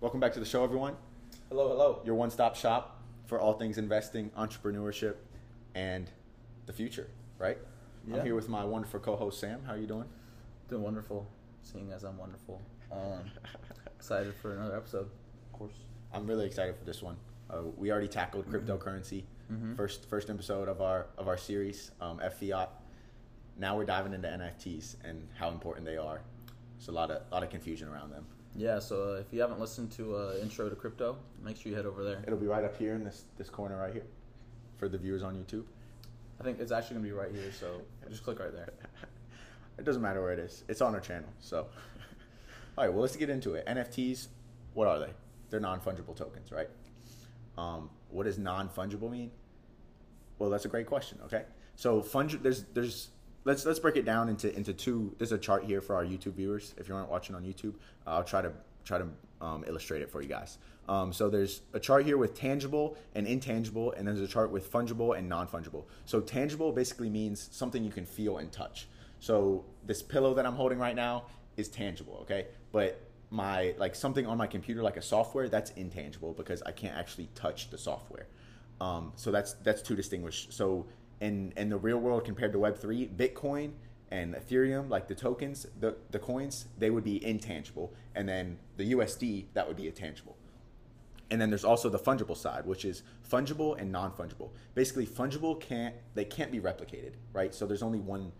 Welcome back to the show, everyone. Hello, hello. Your one-stop shop for all things investing, entrepreneurship, and the future. Right? Yeah. I'm here with my wonderful co-host Sam. How are you doing? Doing wonderful, seeing as I'm wonderful. Um, excited for another episode, of course. I'm really excited for this one. Uh, we already tackled cryptocurrency, Mhm. first first episode of our of our series, um, F Fiat. Now we're diving into NFTs and how important they are. There's a lot of lot of confusion around them. Yeah, so uh, if you haven't listened to uh, Intro to Crypto, make sure you head over there. It'll be right up here in this this corner right here, for the viewers on YouTube. I think it's actually going to be right here, so just click right there. It doesn't matter where it is. It's on our channel. So, all right. Well, let's get into it. NFTs. What are they? They're non fungible tokens, right? Um, what does non fungible mean? Well, that's a great question. Okay, so fungi- There's there's let's let's break it down into into two. There's a chart here for our YouTube viewers. If you aren't watching on YouTube, uh, I'll try to try to um, illustrate it for you guys. Um, so there's a chart here with tangible and intangible, and there's a chart with fungible and non fungible. So tangible basically means something you can feel and touch. So this pillow that I'm holding right now is tangible, okay? But my like something on my computer like a software that's intangible because I can't actually touch the software. Um, so that's that's two distinguished. So in in the real world compared to Web three, Bitcoin and Ethereum, like the tokens, the the coins, they would be intangible, and then the USD that would be a tangible. And then there's also the fungible side, which is fungible and non-fungible. Basically, fungible can't they can't be replicated, right? So there's only one.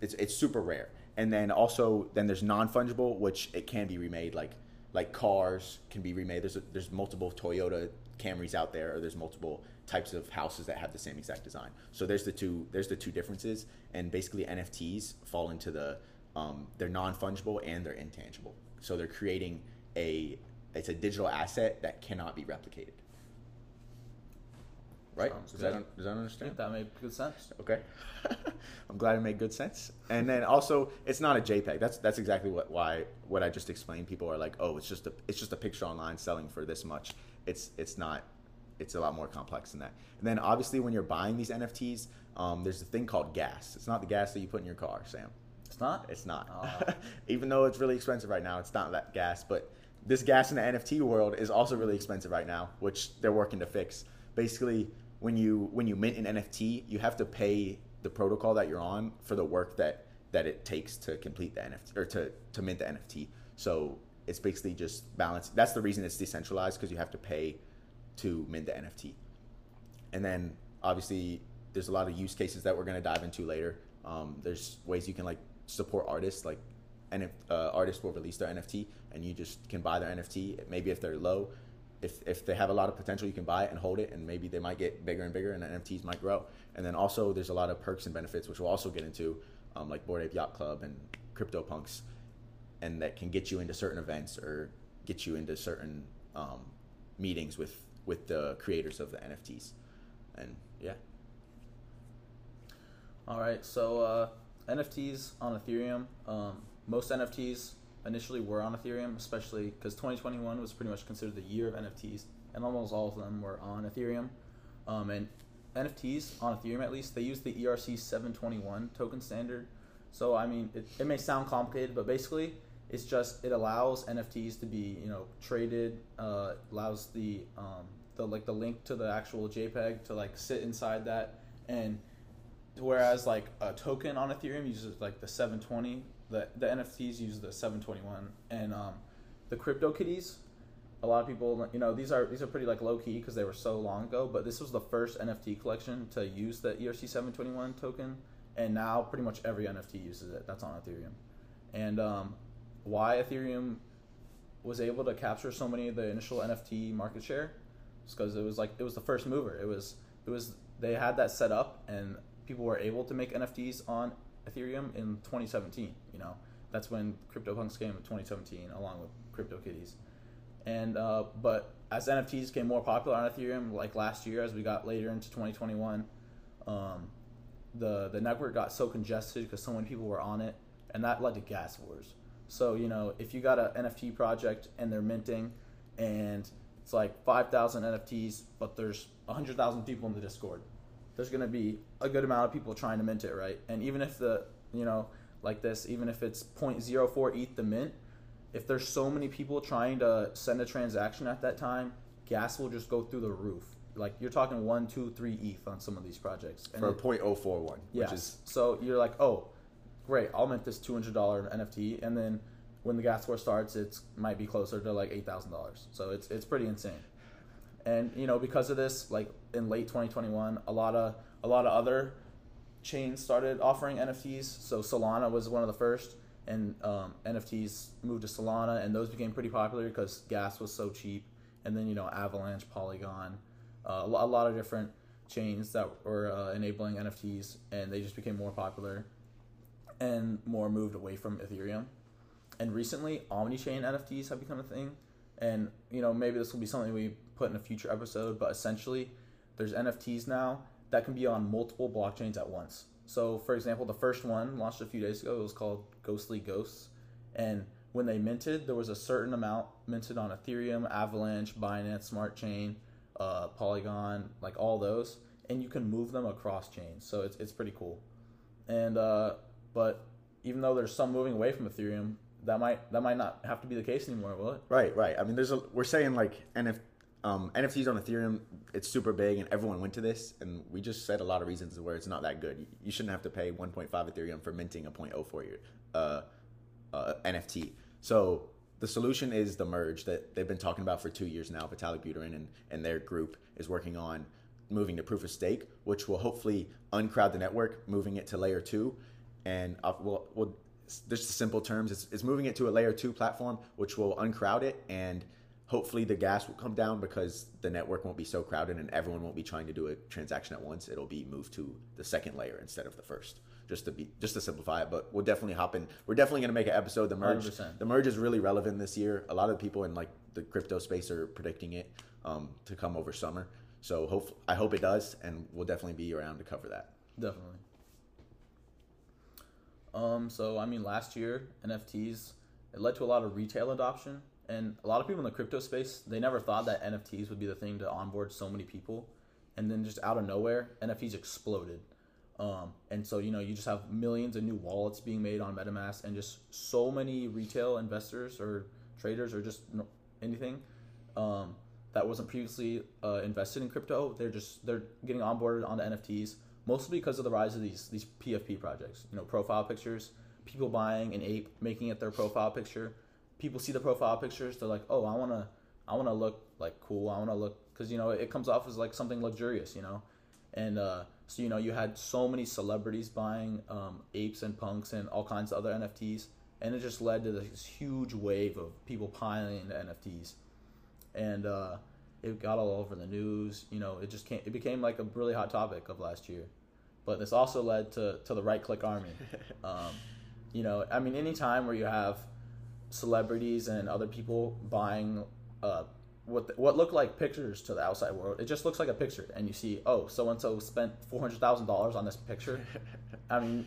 It's it's super rare. And then also then there's non-fungible, which it can be remade, like like cars can be remade. There's a, there's multiple Toyota Camrys out there, or there's multiple types of houses that have the same exact design. So there's the two there's the two differences, and basically NFTs fall into the um, they're non-fungible and they're intangible. So they're creating a it's a digital asset that cannot be replicated. Right? Sounds Does that, good. does that understand? think that made good sense. Okay. I'm glad it made good sense. And then also, it's not a JPEG. That's that's exactly what why what I just explained. People are like, oh, it's just a it's just a picture online selling for this much. It's it's not. It's a lot more complex than that. And then obviously, when you're buying these NFTs, um, there's a thing called gas. It's not the gas that you put in your car, Sam. It's not? It's not. Ah. Even though it's really expensive right now, it's not that gas. But this gas in the NFT world is also really expensive right now, which they're working to fix. Basically, when you when you mint an NFT, you have to pay the protocol that you're on for the work that that it takes to complete the NFT or to to mint the NFT. So it's basically just balance. That's the reason it's decentralized because you have to pay to mint the NFT. And then obviously there's a lot of use cases that we're going to dive into later. Um, there's ways you can like support artists, like and if uh, artists will release their NFT and you just can buy their NFT. Maybe if they're low, if if they have a lot of potential, you can buy it and hold it, and maybe they might get bigger and bigger, and the NFTs might grow. And then also there's a lot of perks and benefits, which we'll also get into, um, like Bored Ape Yacht Club and CryptoPunks, and that can get you into certain events or get you into certain um, meetings with with the creators of the NFTs. And yeah, All right, so uh, NFTs on Ethereum. Um, most NFTs initially were on Ethereum, especially because 2021 was pretty much considered the year of NFTs, and almost all of them were on Ethereum. Um, and NFTs on Ethereum, at least, they use the ERC 721 token standard. So I mean, it, it may sound complicated, but basically, it's just it allows NFTs to be you know traded, uh, allows the um, the like the link to the actual JPEG to like sit inside that, and whereas like a token on Ethereum uses like the 720, the the NFTs use the 721, and um, the crypto kitties. A lot of people, you know, these are these are pretty like low key because they were so long ago. But this was the first NFT collection to use the E ERC 721 token, and now pretty much every NFT uses it. That's on Ethereum, and um, why Ethereum was able to capture so many of the initial NFT market share because it was like it was the first mover. It was it was they had that set up and people were able to make NFTs on Ethereum in 2017. You know, that's when CryptoPunks came in 2017 along with CryptoKitties. And uh, but as NFTs became more popular on Ethereum, like last year, as we got later into 2021, um, the the network got so congested because so many people were on it, and that led to gas wars. So you know, if you got an NFT project and they're minting, and it's like 5,000 NFTs, but there's 100,000 people in the Discord, there's gonna be a good amount of people trying to mint it, right? And even if the you know like this, even if it's 0.04 ETH the mint, if there's so many people trying to send a transaction at that time, gas will just go through the roof. Like you're talking one, two, three ETH on some of these projects. For a it- .041, Yes. which is so you're like, oh, great, I'll mint this two hundred dollar NFT, and then when the gas war starts, it's might be closer to like eight thousand dollars. So it's it's pretty insane. And you know, because of this, like in late 2021, a lot of a lot of other chains started offering NFTs. So Solana was one of the first, and um, NFTs moved to Solana, and those became pretty popular because gas was so cheap. And then you know, Avalanche, Polygon, uh, a lot of different chains that were uh, enabling NFTs, and they just became more popular and more moved away from Ethereum. And recently, omni-chain NFTs have become a thing. And you know, maybe this will be something we put in a future episode. But essentially, there's NFTs now that can be on multiple blockchains at once. So, for example, the first one launched a few days ago. It was called Ghostly Ghosts, and when they minted, there was a certain amount minted on Ethereum, Avalanche, Binance Smart Chain, uh, Polygon, like all those, and you can move them across chains. So it's it's pretty cool. And uh, but even though there's some moving away from Ethereum, that might that might not have to be the case anymore, will it? Right, right. I mean, there's a we're saying like NF, um, NFTs on Ethereum, it's super big, and everyone went to this, and we just said a lot of reasons where it's not that good. You, you shouldn't have to pay 1.5 Ethereum for minting a 0.04 year, uh, uh, NFT. So the solution is the merge that they've been talking about for two years now. Vitalik Buterin and, and their group is working on moving to proof of stake, which will hopefully uncrowd the network, moving it to layer two, and uh, we'll, we'll just simple terms, it's, it's moving it to a layer two platform, which will uncrowd it, and hopefully the gas will come down because the network won't be so crowded and everyone won't be trying to do a transaction at once. It'll be moved to the second layer instead of the first, just to be just to simplify it. But we'll definitely hop in. We're definitely gonna make an episode. The merge, 100%. the merge is really relevant this year. A lot of people in like the crypto space are predicting it um, to come over summer. So hope I hope it does, and we'll definitely be around to cover that. Definitely. Um, so I mean, last year NFTs it led to a lot of retail adoption, and a lot of people in the crypto space they never thought that NFTs would be the thing to onboard so many people, and then just out of nowhere NFTs exploded. Um, and so you know you just have millions of new wallets being made on MetaMask, and just so many retail investors or traders or just anything um, that wasn't previously uh, invested in crypto. They're just they're getting onboarded onto NFTs mostly because of the rise of these these PFP projects. You know, profile pictures. People buying an ape, making it their profile picture. People see the profile pictures. They're like, oh, I wanna I wanna look like cool. I wanna look because you know it comes off as like something luxurious. You know, and uh, so you know you had so many celebrities buying um, apes and punks and all kinds of other NFTs, and it just led to this huge wave of people piling into NFTs, and uh, it got all over the news. You know, it just came, it became like a really hot topic of last year, but this also led to to the right click army. Um, you know, I mean, any time where you have celebrities and other people buying uh, what what look like pictures to the outside world. It just looks like a picture, and you see, oh, so and so spent four hundred thousand dollars on this picture. I mean,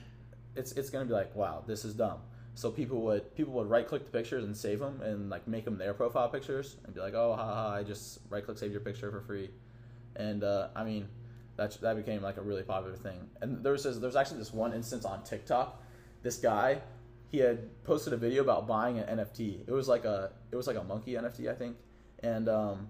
it's it's gonna be like, wow, this is dumb. So people would people would right click the pictures and save them and like make them their profile pictures and be like, oh, haha, I just right click save your picture for free, and uh, I mean, that that became like a really popular thing. And there was this, there was actually this one instance on TikTok. This guy, he had posted a video about buying an NFT. It was like a it was like a monkey NFT, I think, and um,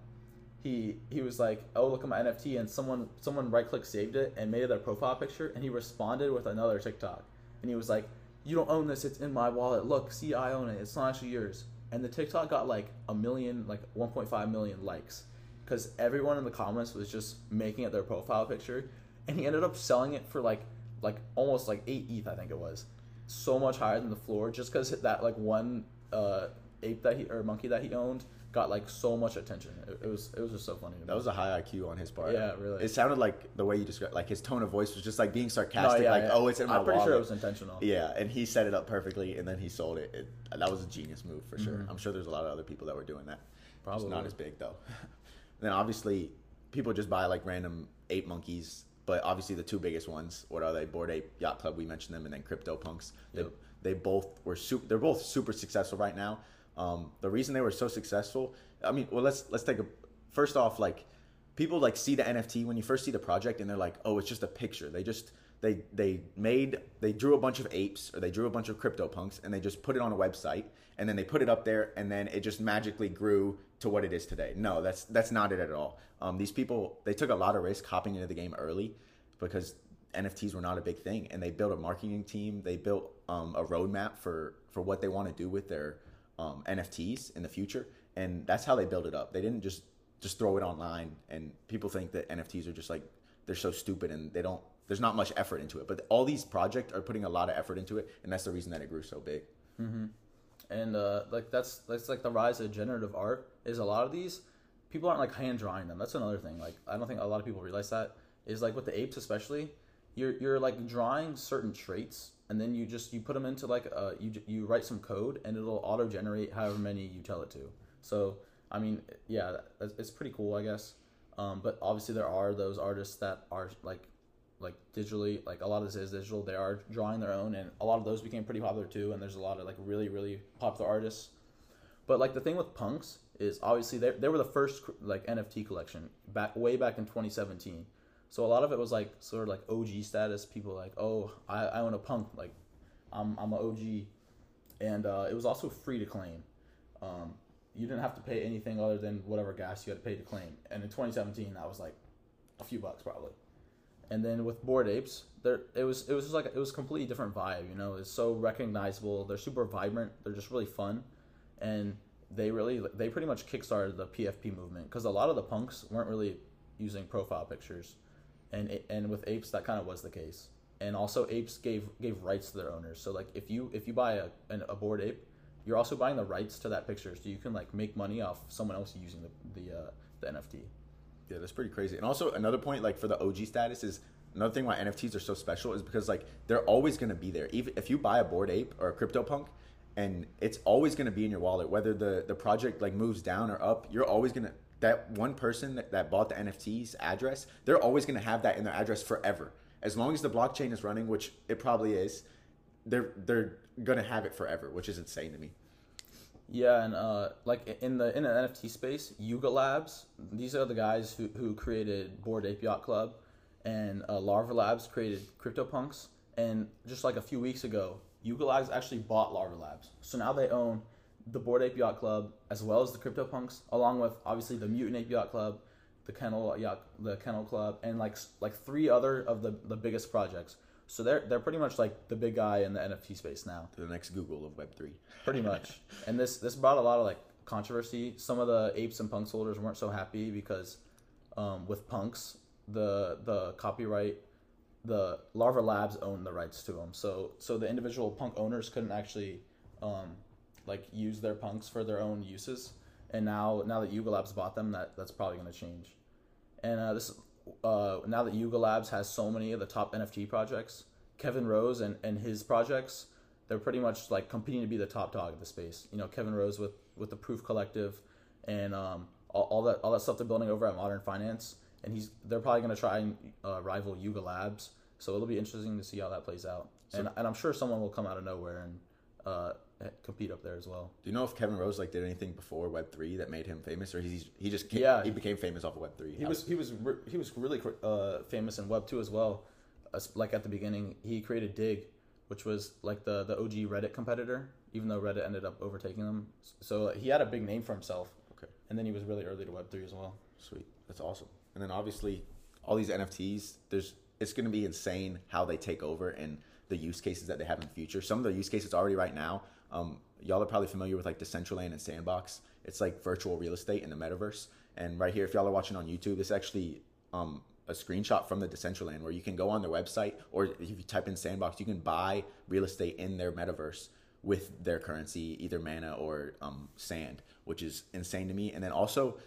he he was like, "Oh, look at my NFT," and someone someone right click saved it and made it their profile picture, and he responded with another TikTok, and he was like, "You don't own this; it's in my wallet. Look, see, I own it. It's not actually yours." And the TikTok got like a million, like 1.5 million likes, because everyone in the comments was just making it their profile picture, and he ended up selling it for like like almost like eight ETH, I think it was, so much higher than the floor, just because that like one uh, ape that he or monkey that he owned got like so much attention. It, it was it was just so funny. That was a high IQ on his part. Yeah, really. It sounded like the way you described, like his tone of voice was just like being sarcastic, yeah, like, yeah. "Oh, it's in my I'm pretty wallet." sure it was intentional. Yeah, and he set it up perfectly, and then he sold it. it that was a genius move for sure. Mhm. I'm sure there's a lot of other people that were doing that. Probably. It's not as big though. then obviously, people just buy like random ape monkeys, but obviously the two biggest ones, what are they? Bored Ape Yacht Club, we mentioned them, and then Crypto Punks. They, Yep. they both were super. They're both super successful right now. Um, the reason they were so successful, I mean, well, let's let's take a first off like people like see the NFT when you first see the project and they're like, oh, it's just a picture. They just they they made they drew a bunch of apes or they drew a bunch of crypto punks and they just put it on a website and then they put it up there and then it just magically grew to what it is today. No, that's that's not it at all. Um, these people they took a lot of risk hopping into the game early because NFTs were not a big thing and they built a marketing team. They built um, a roadmap for for what they want to do with their um, NFTs in the future and that's how they build it up. They didn't just just throw it online and people think that NFTs are just like they're so stupid and they don't there's not much effort into it. But all these projects are putting a lot of effort into it, and that's the reason that it grew so big. Mm-hmm. And uh, like that's that's like the rise of generative art. Is a lot of these people aren't like hand drawing them. That's another thing. Like I don't think a lot of people realize that is like with the apes especially. You're you're like drawing certain traits, and then you just you put them into like uh you you write some code, and it'll auto generate however many you tell it to. So I mean, yeah, it's pretty cool, I guess. Um, but obviously there are those artists that are like like digitally like a lot of this is digital they are drawing their own and a lot of those became pretty popular too and there's a lot of like really really popular artists but like the thing with punks is obviously they, they were the first like nft collection back way back in 2017 so a lot of it was like sort of like og status people like oh i, I own a punk like i'm, I'm an og and uh, it was also free to claim um, you didn't have to pay anything other than whatever gas you had to pay to claim and in 2017 that was like a few bucks probably and then with Bored Apes, there it was it was just like it was completely different vibe. You know, it's so recognizable. They're super vibrant. They're just really fun, and they really they pretty much kickstarted the PFP movement because a lot of the punks weren't really using profile pictures, and and with apes that kind of was the case. And also apes gave gave rights to their owners. So like if you if you buy a an, a Bored Ape, you're also buying the rights to that picture, so you can like make money off someone else using the the uh, the NFT. Yeah, that's pretty crazy. And also another point, like for the OG status, is another thing why NFTs are so special is because like they're always going to be there. Even if you buy a Bored Ape or a CryptoPunk, and it's always going to be in your wallet, whether the the project like moves down or up, you're always going to that one person that, that bought the NFT's address, they're always going to have that in their address forever. As long as the blockchain is running, which it probably is, they're they're going to have it forever, which is insane to me. Yeah, and uh, like in the in the NFT space, Yuga Labs, these are the guys who, who created Bored Ape Yacht Club, and uh, Larva Labs created CryptoPunks. And just like a few weeks ago, Yuga Labs actually bought Larva Labs, so now they own the Bored Ape Yacht Club as well as the CryptoPunks, along with obviously the Mutant Ape Yacht Club, the Kennel Yacht, the Kennel Club, and like like three other of the the biggest projects. So they're they're pretty much like the big guy in the NFT space now. The next Google of Web three. Pretty much. and this this brought a lot of like controversy. Some of the apes and punks holders weren't so happy because um, with punks the the copyright the Larva Labs owned the rights to them. So so the individual punk owners couldn't actually um, like use their punks for their own uses. And now now that Yuga Labs bought them, that that's probably going to change. And uh, this uh, now that Yuga Labs has so many of the top NFT projects, Kevin Rose and, and his projects, they're pretty much like competing to be the top dog of the space. You know, Kevin Rose with with the Proof Collective, and um, all, all that all that stuff they're building over at Modern Finance, and he's they're probably going to try and uh, rival Yuga Labs. So it'll be interesting to see how that plays out, so, and and I'm sure someone will come out of nowhere and uh, Uh, compete up there as well. Do you know if Kevin Rose like did anything before Web three that made him famous, or he's he just came, yeah he became famous off of Web three? He was he was he was really uh, famous in Web two as well. Uh, like at the beginning, he created Digg, which was like the the OG Reddit competitor, even though Reddit ended up overtaking them. So uh, he had a big name for himself. Okay, and then he was really early to Web three as well. Sweet, that's awesome. And then obviously all these NFTs, there's it's going to be insane how they take over and the use cases that they have in the future. Some of the use cases already right now um, y'all are probably familiar with like Decentraland and Sandbox. It's like virtual real estate in the metaverse. And right here, if y'all are watching on YouTube, it's actually um, a screenshot from the Decentraland where you can go on their website or if you type in Sandbox, you can buy real estate in their metaverse with their currency, either mana or um, sand, which is insane to me. And then also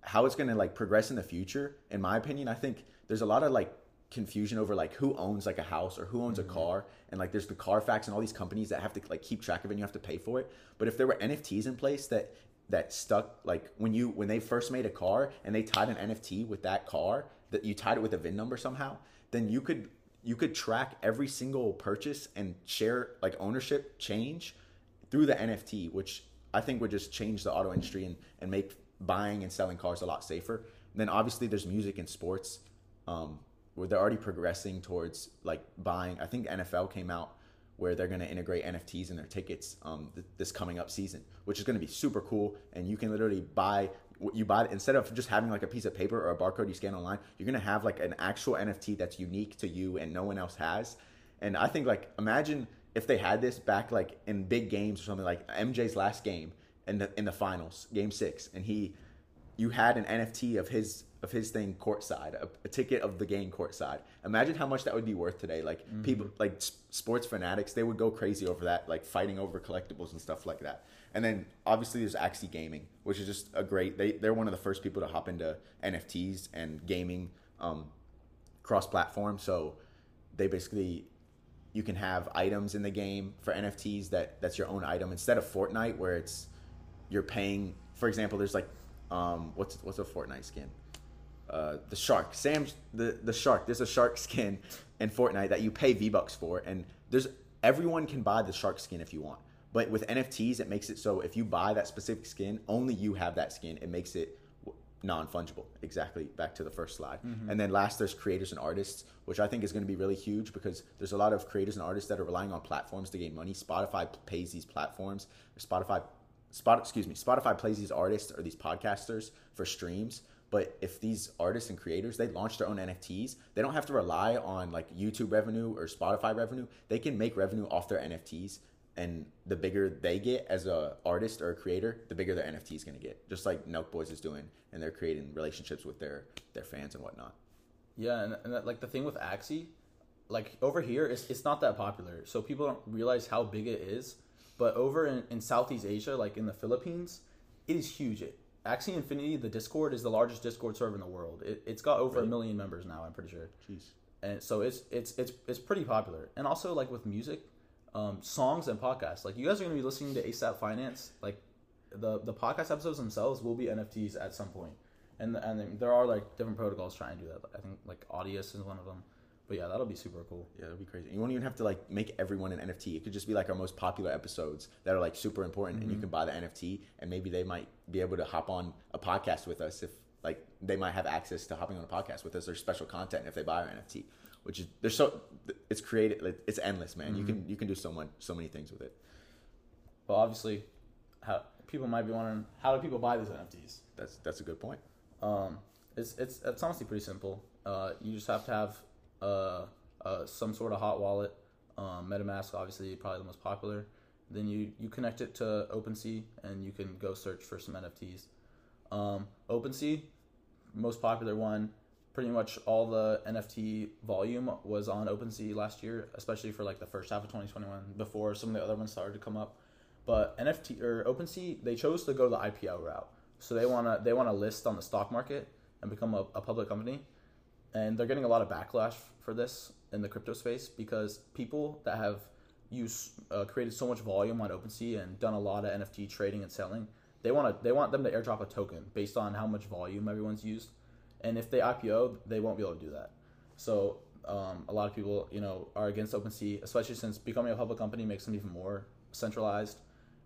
how it's going to like progress in the future. In my opinion, I think there's a lot of like confusion over like who owns like a house or who owns mm-hmm. a car and like there's the carfax and all these companies that have to like keep track of it and you have to pay for it but if there were nfts in place that that stuck like when you when they first made a car and they tied an nft with that car that you tied it with a vin number somehow then you could you could track every single purchase and share like ownership change through the nft which i think would just change the auto industry and, and make buying and selling cars a lot safer and then obviously there's music and sports um, where they're already progressing towards like buying. I think NFL came out where they're going to integrate NFTs in their tickets um, th- this coming up season, which is going to be super cool. And you can literally buy what you buy instead of just having like a piece of paper or a barcode you scan online. You're going to have like an actual NFT that's unique to you and no one else has. And I think like imagine if they had this back like in big games or something like MJ's last game in the in the finals, game six, and he you had an NFT of his of his thing courtside, a, a ticket of the game courtside. Imagine how much that would be worth today. Like mm-hmm. people, like s- sports fanatics, they would go crazy over that, like fighting over collectibles and stuff like that. And then obviously there's Axie Gaming, which is just a great. They they're one of the first people to hop into NFTs and gaming um, cross platform. So they basically you can have items in the game for NFTs that that's your own item instead of Fortnite where it's you're paying. For example, there's like um, what's what's a Fortnite skin? Uh, the shark, Sam, the the shark. There's a shark skin in Fortnite that you pay V Bucks for, and there's everyone can buy the shark skin if you want. But with NFTs, it makes it so if you buy that specific skin, only you have that skin. It makes it non fungible. Exactly. Back to the first slide. Mm-hmm. And then last, there's creators and artists, which I think is going to be really huge because there's a lot of creators and artists that are relying on platforms to gain money. Spotify pays these platforms. Spotify, Spot, excuse me, Spotify plays these artists or these podcasters for streams. But if these artists and creators they launch their own NFTs, they don't have to rely on like YouTube revenue or Spotify revenue. They can make revenue off their NFTs and the bigger they get as a artist or a creator, the bigger their NFT is going to get. Just like Nelk Boys is doing, and they're creating relationships with their their fans and whatnot. Yeah, and, and that, like the thing with Axie, like over here, it's it's not that popular, so people don't realize how big it is. But over in, in Southeast Asia, like in the Philippines, it is huge. It, Axie Infinity, the Discord, is the largest Discord server in the world. It, it's got over really? a million members now. I'm pretty sure. Jeez. And so it's it's it's it's pretty popular. And also like with music, um, songs and podcasts. Like you guys are going to be listening to ASAP Finance. Like the the podcast episodes themselves will be NFTs at some point. point, and and there are like different protocols trying to do that. I think like Audius is one of them. But yeah, that'll be super cool. Yeah, that'll be crazy. You won't even have to like make everyone an NFT. It could just be like our most popular episodes that are like super important, mm-hmm. and you mm-hmm. can buy the NFT, and maybe they might be able to hop on a podcast with us if like they might have access to hopping on a podcast with us or special content if they buy our NFT which is there's so it's created it's endless man mm-hmm. you can you can do so much so many things with it well obviously how people might be wondering how do people buy these nfts that's that's a good point um it's it's it's honestly pretty simple uh you just have to have uh, uh some sort of hot wallet um metamask obviously probably the most popular then you you connect it to OpenSea and you can go search for some NFTs. Um, OpenSea, most popular one, pretty much all the NFT volume was on OpenSea last year, especially for like the first half of 2021 before some of the other ones started to come up. But NFT or OpenSea, they chose to go the IPO route. So they wanna they wanna list on the stock market and become a, a public company. And they're getting a lot of backlash for this in the crypto space because people that have used uh, created so much volume on OpenSea and done a lot of NFT trading and selling, they want to they want them to airdrop a token based on how much volume everyone's used and if they IPO, they won't be able to do that. So um, a lot of people, you know, are against OpenSea, especially since becoming a public company makes them even more centralized.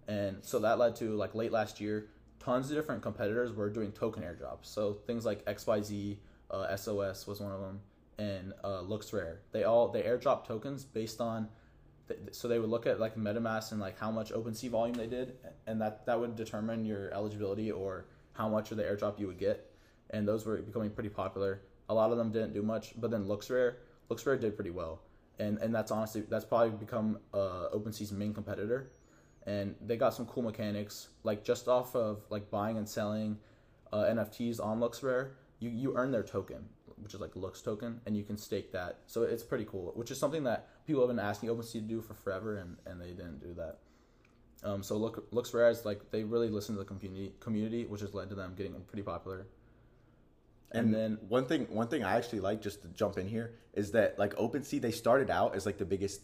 And so that led to like late last year, tons of different competitors were doing token airdrops. So things like XYZ, uh, SOS was one of them, and uh, LooksRare. They all they airdrop tokens based on. so they would look at like MetaMask and like how much OpenSea volume they did, and that that would determine your eligibility or how much of the airdrop you would get and those were becoming pretty popular. A lot of them didn't do much, but then LooksRare, LooksRare did pretty well, and and that's honestly that's probably become uh, OpenSea's main competitor, and they got some cool mechanics like just off of like buying and selling uh, NFTs on LooksRare, you you earn their token, which is like Looks token, and you can stake that. So it's pretty cool, which is something that people have been asking OpenSea to do for forever, and and they didn't do that. Um, so look, looks rare is like they really listen to the community, community, which has led to them getting pretty popular. And, and then one thing, one thing I actually like just to jump in here is that like OpenSea, they started out as like the biggest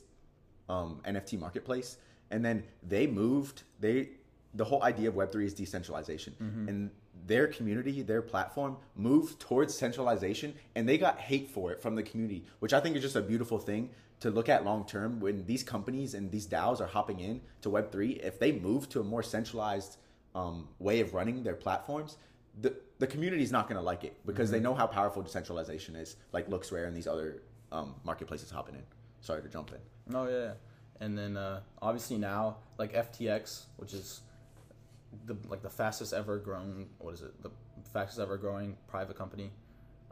um, NFT marketplace, and then they moved. They the whole idea of Web three is decentralization, mm-hmm. and their community, their platform moved towards centralization, and they got hate for it from the community, which I think is just a beautiful thing to look at long term. When these companies and these DAOs are hopping in to Web three, if they move to a more centralized um, way of running their platforms, the the community is not going to like it because they know how powerful decentralization is, like Looks Rare and these other um, marketplaces hopping in. Sorry to jump in. Oh yeah, and then uh, obviously now like FTX, which is the like the fastest ever growing. What is it? The fastest ever growing private company.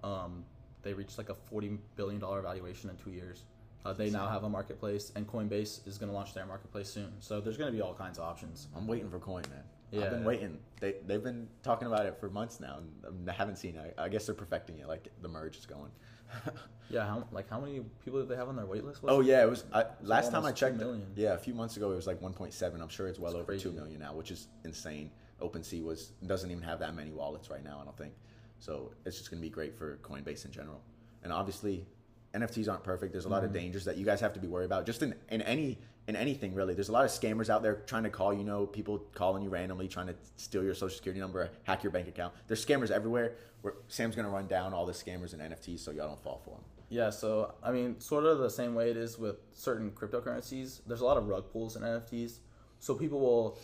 Um, they reached like a forty billion dollar valuation in two years. Uh, they now have a marketplace, and Coinbase is going to launch their marketplace soon. So there's going to be all kinds of options. I'm waiting for Coin, man. Yeah. I've been waiting. They they've been talking about it for months now, and I haven't seen it. I guess they're perfecting it. Like the merge is going. Yeah, how like how many people did they have on their wait list? oh yeah, it was. I, last time I checked, million. yeah, a few months ago it was like 1.7. I'm sure it's well It's over two crazy. million now, which is insane. OpenSea was doesn't even have that many wallets right now. I don't think. So it's just gonna be great for Coinbase in general. And obviously, NFTs aren't perfect. There's a lot of Mm-hmm. dangers that you guys have to be worried about. Just in, in any in anything really. There's a lot of scammers out there trying to call. You know, people calling you randomly, trying to steal your social security number, hack your bank account. There's scammers everywhere. We're, Sam's gonna run down all the scammers and NFTs, so y'all don't fall for them. Yeah, so I mean, sort of the same way it is with certain cryptocurrencies. There's a lot of rug pulls in NFTs, so people will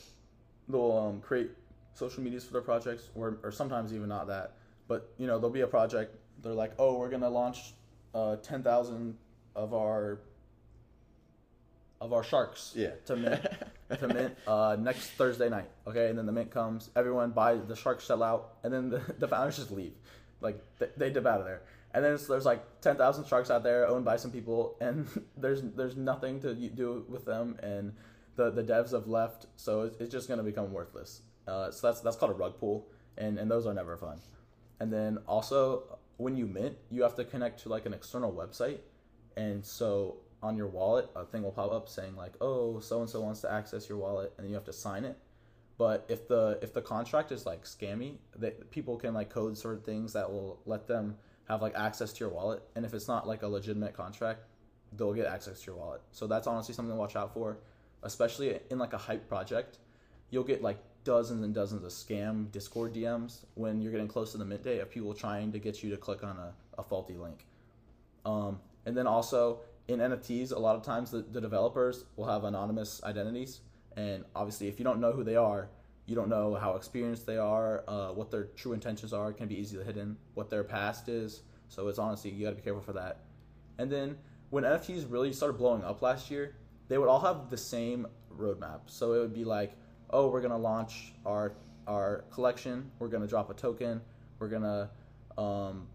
they'll um, create social medias for their projects, or or sometimes even not that. But you know, there'll be a project. They're like, oh, we're gonna launch uh, ten thousand of our of our sharks Yeah. to mint to mint uh, next Thursday night. Okay, and then the mint comes, everyone buys the sharks sell out, and then the, the founders just leave, like they, they dip out of there. And then it's, there's like ten thousand sharks out there owned by some people, and there's there's nothing to do with them, and the the devs have left, so it's, it's just gonna become worthless. Uh, so that's that's called a rug pull, and and those are never fun. And then also when you mint, you have to connect to like an external website, and so on your wallet, a thing will pop up saying like, "Oh, so and so wants to access your wallet," and you have to sign it. But if the if the contract is like scammy, that people can like code certain things that will let them have like access to your wallet. And if it's not like a legitimate contract, they'll get access to your wallet. So that's honestly something to watch out for, especially in like a hype project. You'll get like dozens and dozens of scam Discord DMs when you're getting close to the mint day of people trying to get you to click on a, a faulty link. Um, and then also in NFTs, a lot of times the, the developers will have anonymous identities. And obviously, if you don't know who they are, you don't know how experienced they are, uh, what their true intentions are, can be easily hidden, what their past is. So it's honestly, you gotta be careful for that. And then when NFTs really started blowing up last year, they would all have the same roadmap. So it would be like, oh, we're gonna launch our our collection, we're gonna drop a token, we're gonna um,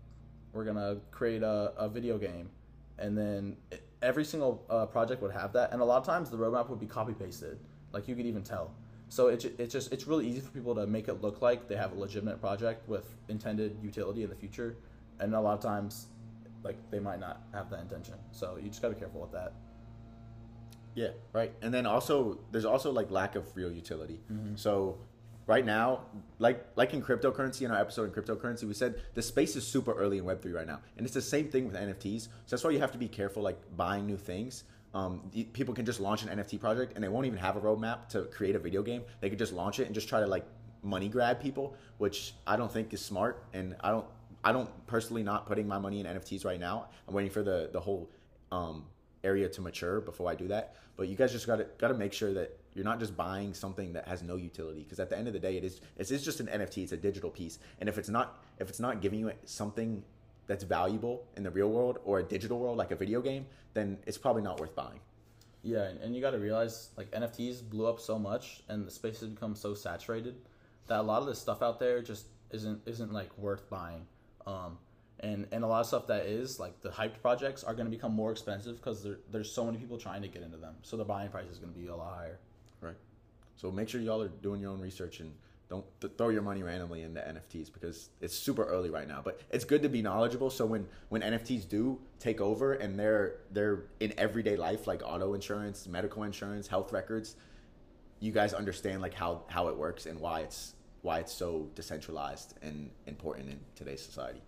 we're gonna create a, a video game, and then it, every single uh, project would have that, and a lot of times the roadmap would be copy pasted, like you could even tell. So it, ju- it's just it's really easy for people to make it look like they have a legitimate project with intended utility in the future, and a lot of times, like they might not have that intention. So you just gotta be careful with that. Yeah, right. And then also, there's also like lack of real utility. Mm-hmm. So, right now, like like in cryptocurrency, in our episode in cryptocurrency, we said the space is super early in Web three right now, and it's the same thing with NFTs. So that's why you have to be careful, like buying new things. Um, people can just launch an NFT project, and they won't even have a roadmap to create a video game. They could just launch it and just try to like money grab people, which I don't think is smart, and I don't. I don't personally not putting my money in NFTs right now. I'm waiting for the the whole um, area to mature before I do that. But you guys just got to got to make sure that you're not just buying something that has no utility because at the end of the day, it is it is just an NFT. It's a digital piece, and if it's not if it's not giving you something that's valuable in the real world or a digital world like a video game, then it's probably not worth buying. Yeah, and, and you got to realize like NFTs blew up so much, and the space has become so saturated that a lot of this stuff out there just isn't isn't like worth buying. Um, and and a lot of stuff that is like the hyped projects are going to become more expensive because there, there's so many people trying to get into them, so the buying price is going to be a lot higher. Right. So make sure y'all are doing your own research and don't th- throw your money randomly into NFTs because it's super early right now. But it's good to be knowledgeable. So when when NFTs do take over and they're they're in everyday life like auto insurance, medical insurance, health records, you guys understand like how how it works and why it's why it's so decentralized and important in today's society.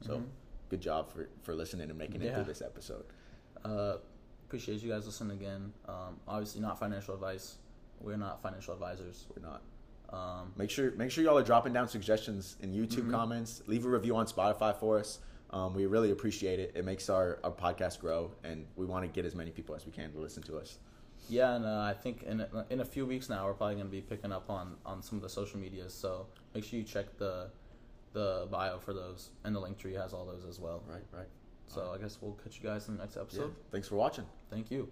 So good job for for listening and making it Yeah. through this episode. Uh, appreciate you guys listening again. Um, obviously, not financial advice. We're not financial advisors. We're not. Um, Make sure make sure y'all are dropping down suggestions in YouTube comments. Leave a review on Spotify for us. Um, we really appreciate it. It makes our, our podcast grow, and we want to get as many people as we can to listen to us. Yeah, and uh, I think in a, in a few weeks now we're probably going to be picking up on on some of the social medias. So make sure you check the the bio for those, and the link tree has all those as well. Right, right. So I guess we'll catch you guys in the next Yeah. episode. Thanks for watching. Thank you.